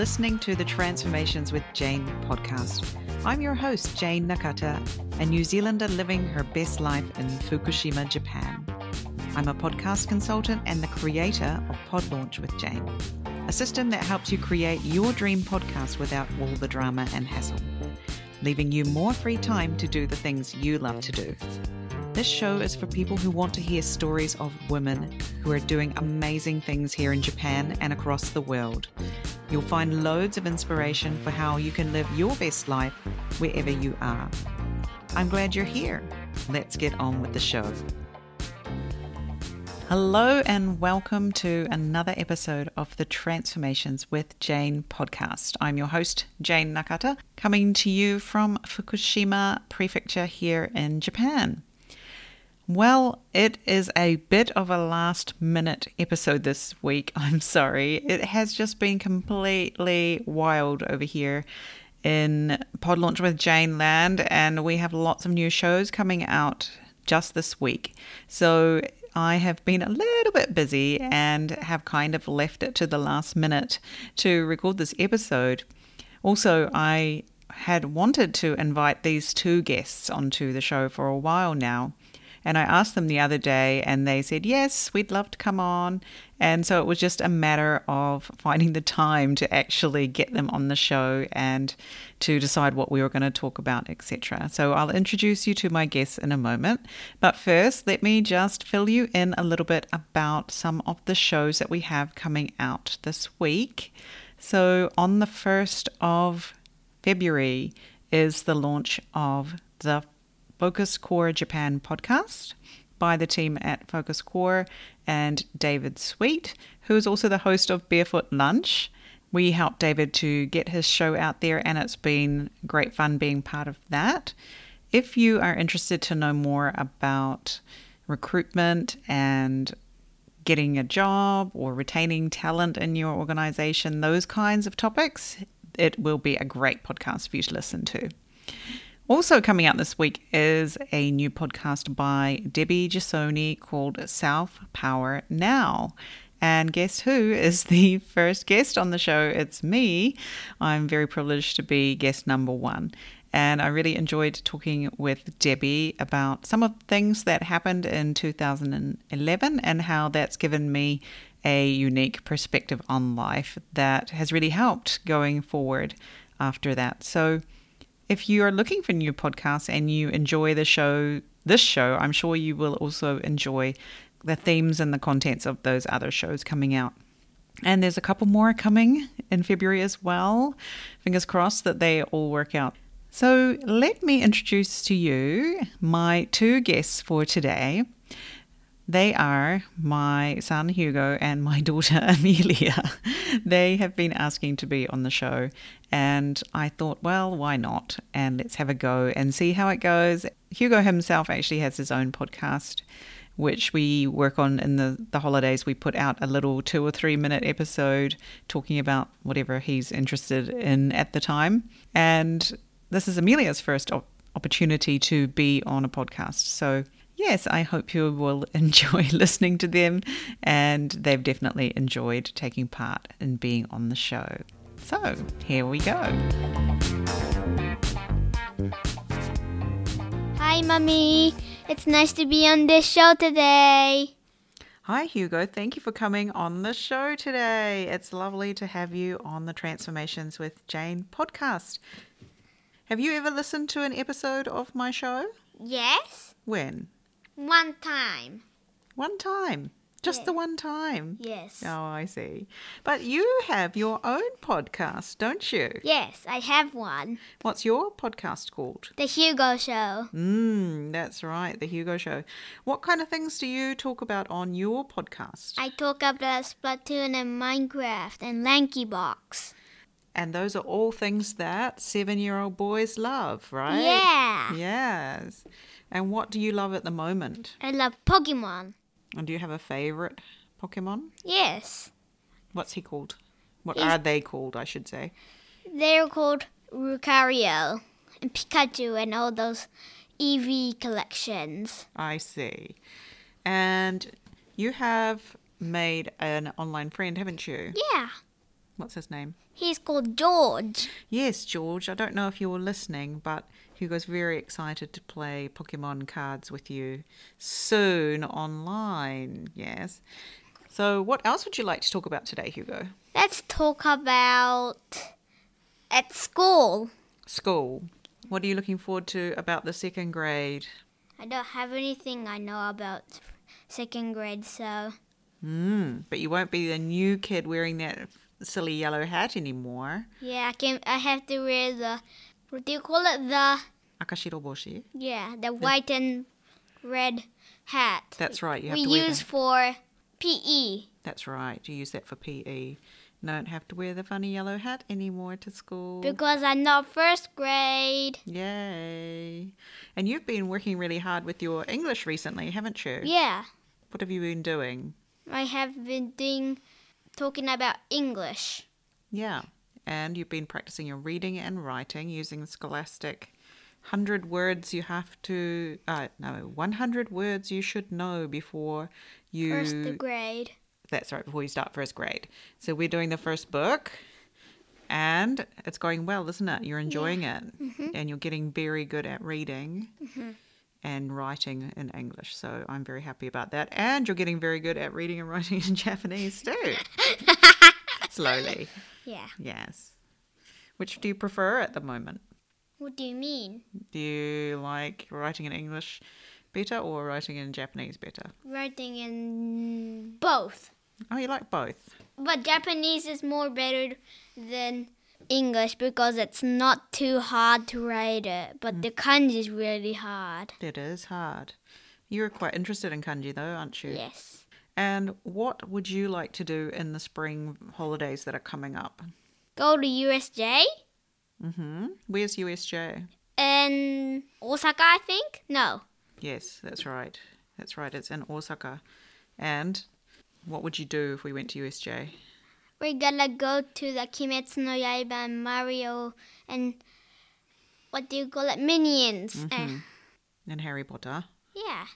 listening to the Transformations with Jane podcast. I'm your host, Jane Nakata, a New Zealander living her best life in Fukushima, Japan. I'm a podcast consultant and the creator of Pod Launch with Jane, a system that helps you create your dream podcast without all the drama and hassle, leaving you more free time to do the things you love to do. This show is for people who want to hear stories of women who are doing amazing things here in Japan and across the world. You'll find loads of inspiration for how you can live your best life wherever you are. I'm glad you're here. Let's get on with the show. Hello, and welcome to another episode of the Transformations with Jane podcast. I'm your host, Jane Nakata, coming to you from Fukushima Prefecture here in Japan. Well, it is a bit of a last minute episode this week. I'm sorry. It has just been completely wild over here in Pod Launch with Jane Land, and we have lots of new shows coming out just this week. So I have been a little bit busy and have kind of left it to the last minute to record this episode. Also, I had wanted to invite these two guests onto the show for a while now. And I asked them the other day, and they said, Yes, we'd love to come on. And so it was just a matter of finding the time to actually get them on the show and to decide what we were going to talk about, etc. So I'll introduce you to my guests in a moment. But first, let me just fill you in a little bit about some of the shows that we have coming out this week. So on the 1st of February is the launch of the Focus Core Japan podcast by the team at Focus Core and David Sweet, who is also the host of Barefoot Lunch. We helped David to get his show out there, and it's been great fun being part of that. If you are interested to know more about recruitment and getting a job or retaining talent in your organization, those kinds of topics, it will be a great podcast for you to listen to. Also, coming out this week is a new podcast by Debbie Jasoni called Self Power Now. And guess who is the first guest on the show? It's me. I'm very privileged to be guest number one. And I really enjoyed talking with Debbie about some of the things that happened in 2011 and how that's given me a unique perspective on life that has really helped going forward after that. So, if you are looking for new podcasts and you enjoy the show, this show, I'm sure you will also enjoy the themes and the contents of those other shows coming out. And there's a couple more coming in February as well. Fingers crossed that they all work out. So, let me introduce to you my two guests for today. They are my son Hugo and my daughter Amelia. they have been asking to be on the show, and I thought, well, why not? And let's have a go and see how it goes. Hugo himself actually has his own podcast, which we work on in the, the holidays. We put out a little two or three minute episode talking about whatever he's interested in at the time. And this is Amelia's first op- opportunity to be on a podcast. So yes, I hope you will enjoy listening to them, and they've definitely enjoyed taking part in being on the show. So, here we go. Hi, Mummy. It's nice to be on this show today. Hi, Hugo. Thank you for coming on the show today. It's lovely to have you on the Transformations with Jane podcast. Have you ever listened to an episode of my show? Yes? When? One time. One time. Just the one time. Yes. Oh, I see. But you have your own podcast, don't you? Yes, I have one. What's your podcast called? The Hugo Show. Mm, that's right, The Hugo Show. What kind of things do you talk about on your podcast? I talk about Splatoon and Minecraft and Lanky Box. and those are all things that seven year old boys love, right? Yeah. Yes. And what do you love at the moment? I love Pokemon. And do you have a favorite Pokemon? Yes. What's he called? What He's- are they called, I should say? They're called Lucario and Pikachu and all those Eevee collections. I see. And you have made an online friend, haven't you? Yeah. What's his name? He's called George. Yes, George. I don't know if you're listening, but Hugo's very excited to play Pokemon cards with you soon online. Yes. So, what else would you like to talk about today, Hugo? Let's talk about at school. School. What are you looking forward to about the second grade? I don't have anything I know about second grade, so Mm, but you won't be the new kid wearing that silly yellow hat anymore. yeah, I can. I have to wear the what do you call it? The Akashiroboshi. yeah, the white and red hat. That's right. You have we to wear use for. PE. That's right. You use that for PE. Don't have to wear the funny yellow hat anymore to school. Because I'm not first grade. Yay. And you've been working really hard with your English recently, haven't you? Yeah, What have you been doing? I have been doing talking about English. Yeah. And you've been practicing your reading and writing using the Scholastic 100 words you have to, uh, no, 100 words you should know before you. First grade. That's right, before you start first grade. So we're doing the first book, and it's going well, isn't it? You're enjoying it, and you're getting very good at reading and writing in English. So I'm very happy about that. And you're getting very good at reading and writing in Japanese too. Slowly, Yeah. yes. Which do you prefer at the moment? What do you mean? Do you like writing in English better or writing in Japanese better? Writing in both. Oh, you like both. But Japanese is more better than English because it's not too hard to write it. But the kanji is really hard. It is hard. You're quite interested in kanji, though, aren't you? Yes. And what would you like to do in the spring holidays that are coming up? Go to USJ Mm hmm Where's USJ? In Osaka, I think. No. Yes, that's right. That's right. It's in Osaka. And what would you do if we went to USJ? We're gonna go to the Kimetsu no Yaiba and Mario and what do you call it? Minions. Uh, In Harry Potter? yeah.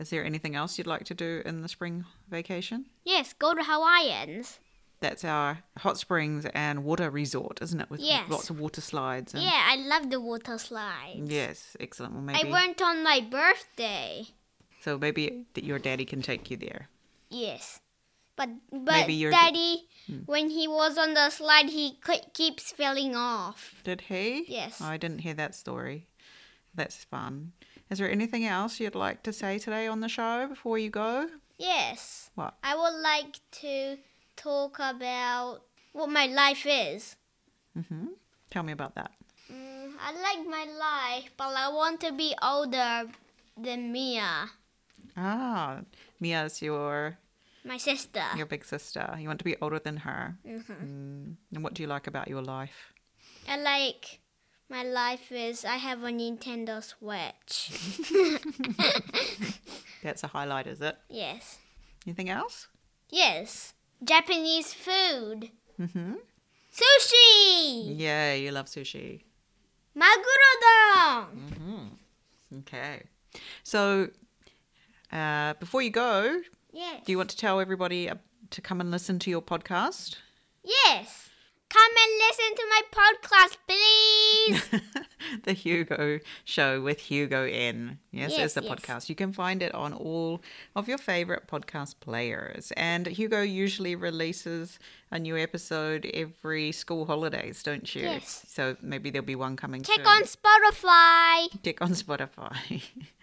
Is there anything else you'd like to do in the spring vacation? Yes, go to Hawaiians. That's our hot springs and water resort, isn't it? With Yes. lots of water slides. And Yeah, I love the water slides. Yes, excellent. Well, I went on my birthday. so. Maybe your daddy can take you there. Yes. But but daddy, when he was on the slide, he ke- keeps falling off. Did he? Yes. I didn't hear that story. That's fun. Is there anything else you'd like to say today on the show before you go? Yes. What? I would like to talk about what my life is. hmm Tell me about that. Mm, I like my life, but I want to be older than Mia, Ah, Mia's your my sister. your big sister. You want to be older than her. Mhm. Mm. And what do you like about your life? I like my life is I have a Nintendo Switch. That's a highlight, is it? yes. Anything else? Yes. Japanese food. Mm-hmm. Sushi! Yeah, you love sushi. Magurodon! Mm-hmm. Okay. So, uh, before you go, Yes. do you want to tell everybody uh, to come and listen to your podcast? Yes. Come and listen to my podcast, please. the Hugo Show with Hugo N. Yes, Yes, is the yes. podcast. You can find it on all of your favorite podcast players. And Hugo usually releases a new episode every school holidays, don't you? Yes. So maybe there'll be one coming Check soon. on Spotify. Check on Spotify.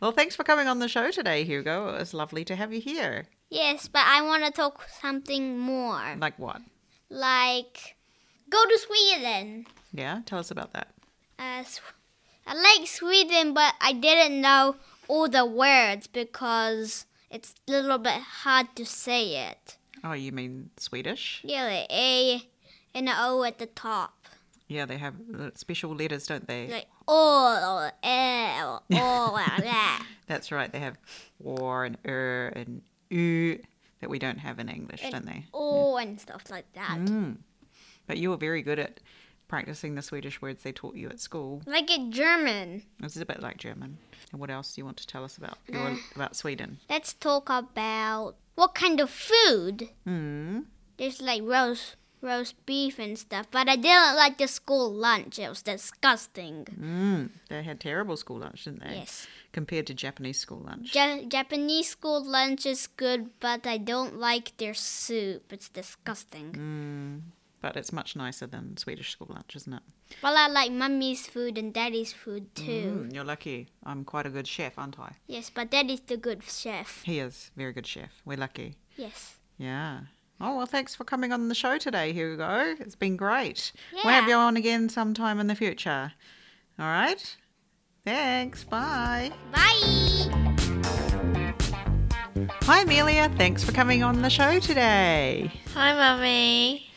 well, thanks for coming on the show today, Hugo. It was lovely to have you here. Yes, but I want to talk something more. Like what? Like, go to Sweden. Yeah, tell us about that. Uh, I like Sweden, but I didn't know all the words because it's a little bit hard to say it. Oh, you mean Swedish? Yeah, the A and the O at the top. Yeah, they have uh, special letters, don't they? Like O, L, O, that. That's right. They have or and er and u that we don't have in English, And don't they? O and stuff like that. Mm. But you were very good at practicing the Swedish words they taught you at school. Like in German. This is a bit like German. And what else do you want to tell us about your, about Sweden? Let's talk about what kind of food. Hmm. There's like roast roast beef and stuff, but I didn't like the school lunch. It was disgusting. Mm, they had terrible school lunch, didn't they? Yes. Compared to Japanese school lunch. Ja- Japanese school lunch is good, but I don't like their soup. It's disgusting. Mm, but it's much nicer than Swedish school lunch, isn't it? Well, I like mummy's food and daddy's food too. Mm, you're lucky. I'm quite a good chef, aren't I? Yes, but daddy's the good chef. He is very good chef. We're lucky. Yes. Yeah. Oh well, thanks for coming on the show today, Hugo. It's been great. We'll have you on again sometime in the future. All right. Thanks. Bye. Bye. Hi, Amelia. Thanks for coming on the show today. Hi, Mummy.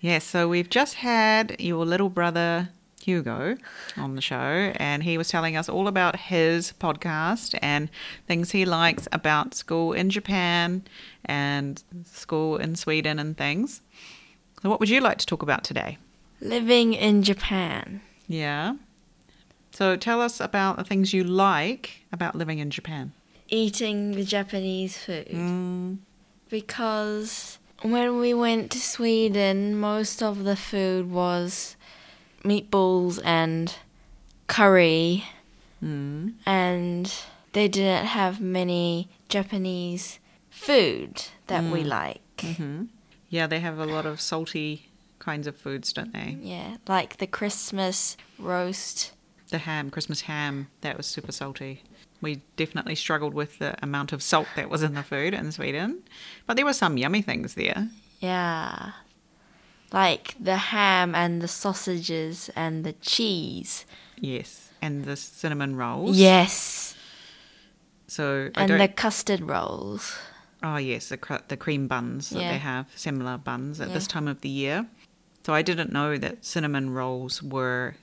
Yes, so we've just had your little brother Hugo on the show, and he was telling us all about his podcast and things he likes about school in Japan and school in Sweden and things. So, what would you like to talk about today? Living in Japan. Yeah. So, tell us about the things you like about living in Japan. Eating the Japanese food. Mm, Because when we went to Sweden, most of the food was meatballs and curry, mm, and they didn't have many Japanese food that we like. hmm Yeah, they have a lot of salty kinds of foods, don't they? Yeah, like the Christmas roast. the ham, Christmas ham, that was super salty. We definitely struggled with the amount of salt that was in the food in Sweden, but there were some yummy things there. Yeah. Like the ham and the sausages and the cheese. Yes, and the cinnamon rolls. Yes. So I And the custard rolls. oh yes, the cr- the cream buns that Yeah. they have, similar buns at this time of the year. So I didn't know that cinnamon rolls were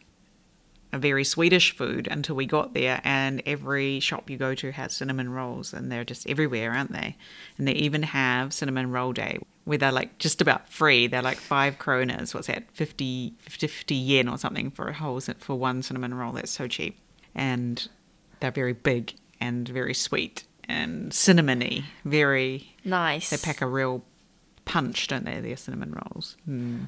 a very Swedish food until we got there, and every shop you go to has cinnamon rolls, and they're just everywhere, aren't they? And they even have cinnamon roll day where they're like just about free. They're like five kronas. What's that? 50, 50 yen or something for a whole for one cinnamon roll. That's so cheap, and they're very big and very sweet and cinnamony. Very Nice. they pack a real punch, don't they? Their cinnamon rolls mm.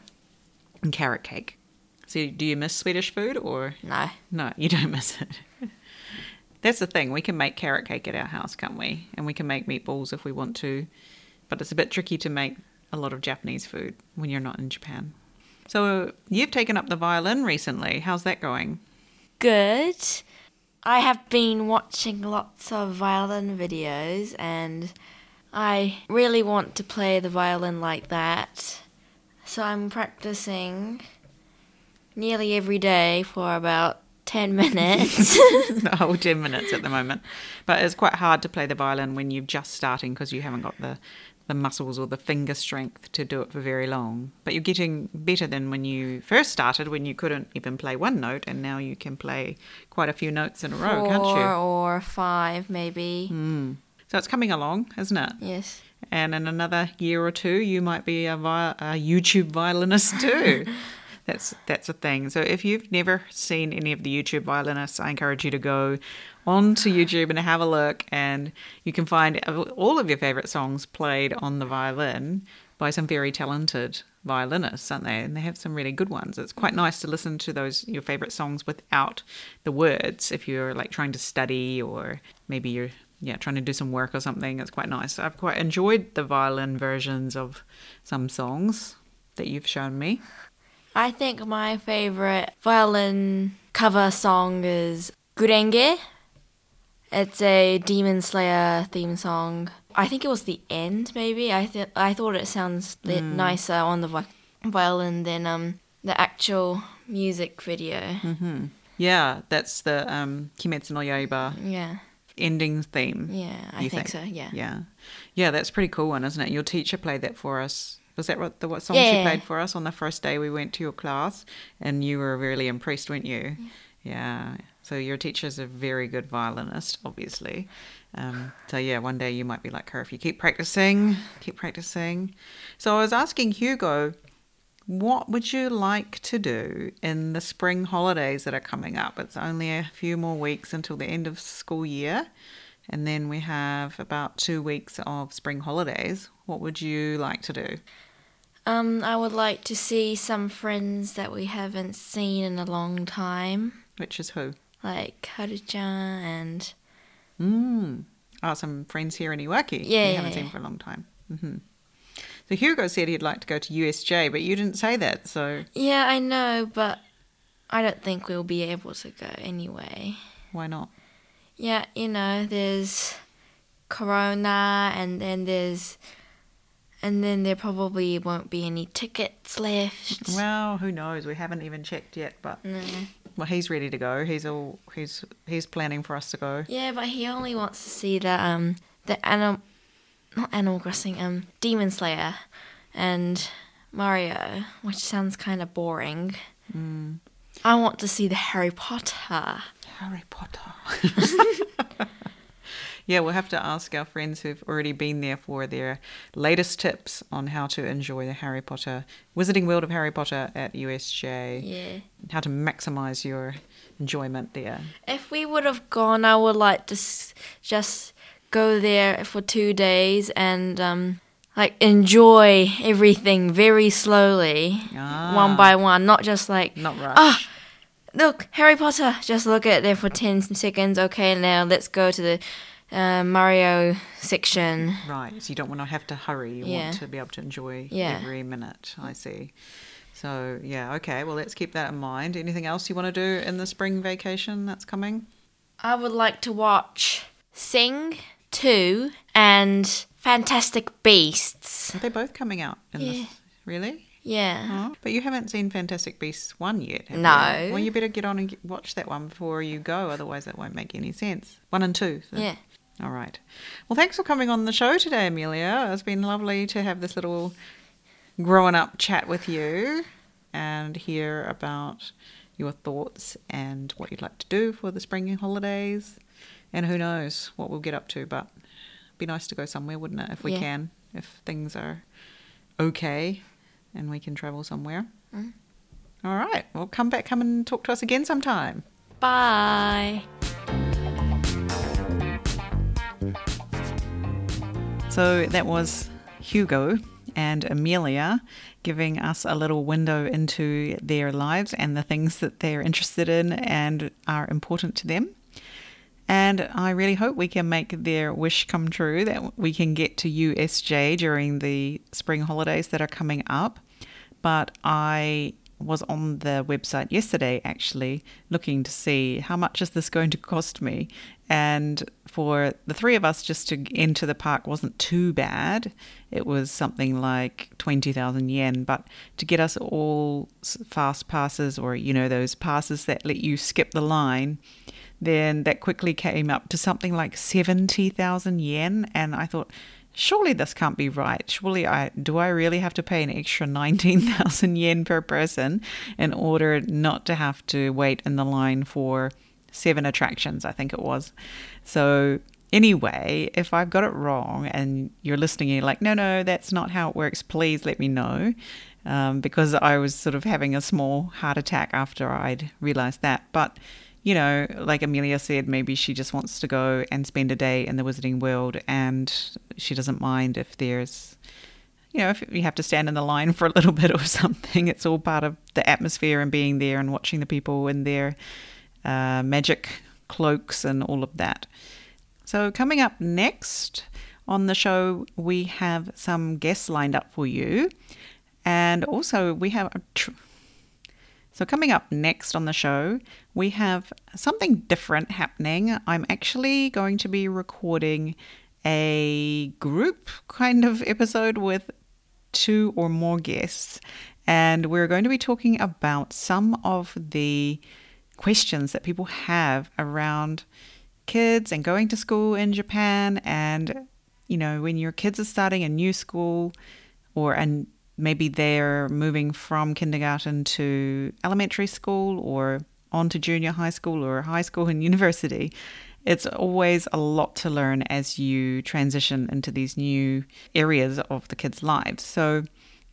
and carrot cake. So, do you miss Swedish food or No. no? You don't miss it. That's the thing. We can make carrot cake at our house, can't we? And we can make meatballs if we want to, but it's a bit tricky to make a lot of Japanese food when you're not in Japan. So, you've taken up the violin recently. How's that going? Good. I have been watching lots of violin videos and I really want to play the violin like that. So I'm practicing nearly every day for about 10 minutes. the whole 10 minutes at the moment. But it's quite hard to play the violin when you're just starting because you haven't got the, the muscles or the finger strength to do it for very long. But you're getting better than when you first started, when you couldn't even play one note, and now you can play quite a few notes in a row, can't Four you? or five, maybe. Mm. So it's coming along, isn't it? Yes. And in another year or two, you might be a, vi- a YouTube violinist too. That's that's a thing. So if you've never seen any of the YouTube violinists, I encourage you to go onto YouTube and have a look, and you can find all of your favorite songs played on the violin by some very talented violinists, aren't they? And they have some really good ones. It's quite nice to listen to those your favorite songs without the words if you're like trying to study or maybe you're yeah, trying to do some work or something. It's quite nice. I've quite enjoyed the violin versions of some songs that you've shown me. I think my favorite violin cover song is Gurenge. It's a Demon Slayer theme song. I think it was the end, maybe. I th- I thought it sounds li- nicer on the vi- violin than um the actual music video. Hmm. Yeah, that's the um, Kimetsu no Yaiba Yeah, ending theme. yeah, I you think, so. Yeah. Yeah, yeah, that's a pretty cool one, isn't it? Your teacher played that for us. Was that what the what song she played for us on the first day we went to your class? And you were really impressed, weren't you? Yeah. So your teacher's a very good violinist, obviously. Um, so yeah, one day you might be like her if you keep practicing, keep practicing. So I was asking Hugo, what would you like to do in the spring holidays that are coming up? It's only a few more weeks until the end of school year, and then we have about two weeks of spring holidays. What would you like to do? Um, I would like to see some friends that we haven't seen in a long time, Which is who? like Haruchan and Mm. Oh, some friends here in Iwaki. Yeah, You haven't yeah, seen for a long time. hmm So Hugo said he'd like to go to USJ, but you didn't say that. So yeah, I know, but I don't think we'll be able to go anyway. why not? Yeah, you know, there's Corona, and then there's, and then there probably won't be any tickets left. Well, who knows? We haven't even checked yet, but No. well, he's ready to go. He's all he's he's planning for us to go. Yeah, but he only wants to see the um the animal, not Animal Crossing, um Demon Slayer, and Mario, which sounds kind of boring. Mm. I want to see the Harry Potter. Harry Potter. yeah, we'll have to ask our friends who've already been there for their latest tips on how to enjoy the Harry Potter Wizarding World of Harry Potter at USJ. Yeah. How to maximize your enjoyment there. If we would have gone, I would like to just go there for two days and um like enjoy everything very slowly, Ah. one by one, not just like Not rush. Ah, look, Harry Potter. Just look at it there for 10 seconds. Okay, now let's go to the uh, Mario section. Right, so you don't want to have to hurry. You Yeah. want to be able to enjoy Yeah. every minute. I see. So, yeah, okay, well, let's keep that in mind. Anything else you want to do in the spring vacation that's coming? I would like to watch Sing 2 and Fantastic Beasts. Are they both coming out in Yeah. this? Really? Yeah. Oh, but you haven't seen Fantastic Beasts 1 yet, have No. you? Well, you better get on and get, watch that one before you go, otherwise, that won't make any sense. 1 and 2. so- Yeah. All right. Well, thanks for coming on the show today, Amelia. It's been lovely to have this little growing up chat with you and hear about your thoughts and what you'd like to do for the spring holidays. And who knows what we'll get up to, but it'd be nice to go somewhere, wouldn't it, if we Yeah. can, if things are okay and we can travel somewhere. Mm. All right. Well, come back, come and talk to us again sometime. Bye. So that was Hugo and Amelia giving us a little window into their lives and the things that they're interested in and are important to them. And I really hope we can make their wish come true that we can get to USJ during the spring holidays that are coming up. But I was on the website yesterday actually looking to see how much is this going to cost me and for the three of us just to enter the park wasn't too bad. It was something like 20,000 yen. But to get us all fast passes or you know those passes that let you skip the line then that quickly came up to something like 70,000 yen. And I thought surely this can't be right. Surely I do I really have to pay an extra 19,000 yen per person in order not to have to wait in the line for seven attractions I think it was. So anyway if I've got it wrong and you're listening and you're like no no that's not how it works please let me know. Um, because I was sort of having a small heart attack after I'd realized that. But you know, like Amelia said, maybe she just wants to go and spend a day in the Wizarding World and she doesn't mind if there's, you know, if you have to stand in the line for a little bit or something. It's all part of the atmosphere and being there and watching the people in their uh, magic cloaks and all of that. So, coming up next on the show, we have some guests lined up for you. And also, we have. Tr- so, coming up next on the show, we have something different happening. I'm actually going to be recording a group kind of episode with two or more guests, and we're going to be talking about some of the questions that people have around kids and going to school in Japan and you know when your kids are starting a new school or and maybe they're moving from kindergarten to elementary school or on to junior high school or high school and university it's always a lot to learn as you transition into these new areas of the kids' lives. So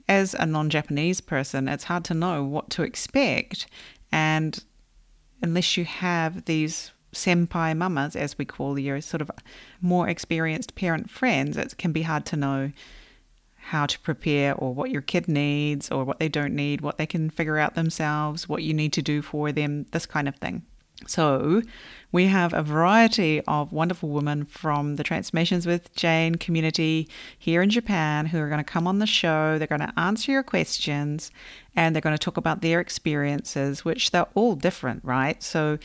as a non-Japanese person it's hard to know what to expect and unless you have these senpai mamas, as we call your sort of more experienced parent friends, it can be hard to know how to prepare or what your kid needs or what they don't need, what they can figure out themselves, what you need to do for them, this kind of thing. So, we have a variety of wonderful women from the Transformations with Jane community here in Japan who are going to come on the show. They're going to answer your questions and they're going to talk about their experiences, which they're all different, right? So,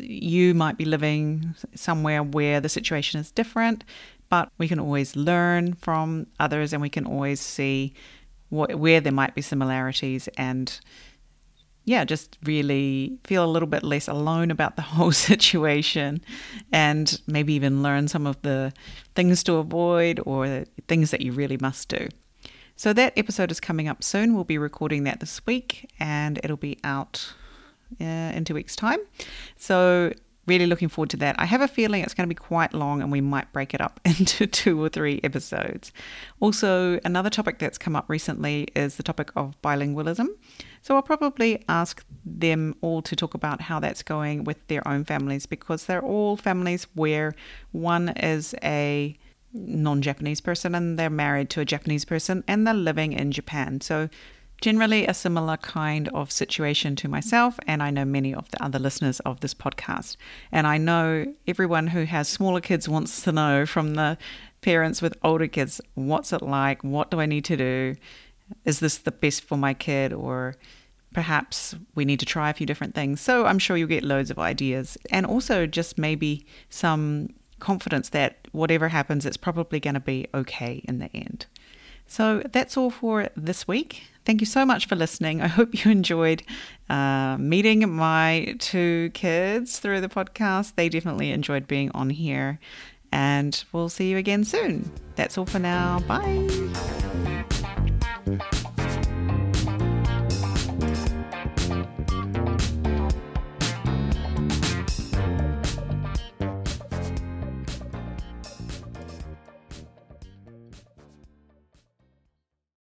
you might be living somewhere where the situation is different, but we can always learn from others and we can always see what, where there might be similarities and yeah, just really feel a little bit less alone about the whole situation and maybe even learn some of the things to avoid or things that you really must do. So, that episode is coming up soon. We'll be recording that this week and it'll be out uh, in two weeks' time. So, really looking forward to that. I have a feeling it's going to be quite long and we might break it up into two or three episodes. Also, another topic that's come up recently is the topic of bilingualism. So I'll probably ask them all to talk about how that's going with their own families because they're all families where one is a non Japanese person and they're married to a Japanese person and they're living in Japan. So generally a similar kind of situation to myself, and I know many of the other listeners of this podcast. And I know everyone who has smaller kids wants to know from the parents with older kids what's it like? What do I need to do? Is this the best for my kid? Or perhaps we need to try a few different things. So I'm sure you'll get loads of ideas, and also just maybe some confidence that whatever happens, it's probably going to be okay in the end. So that's all for this week. Thank you so much for listening. I hope you enjoyed uh, meeting my two kids through the podcast. They definitely enjoyed being on here. And we'll see you again soon. That's all for now. Bye.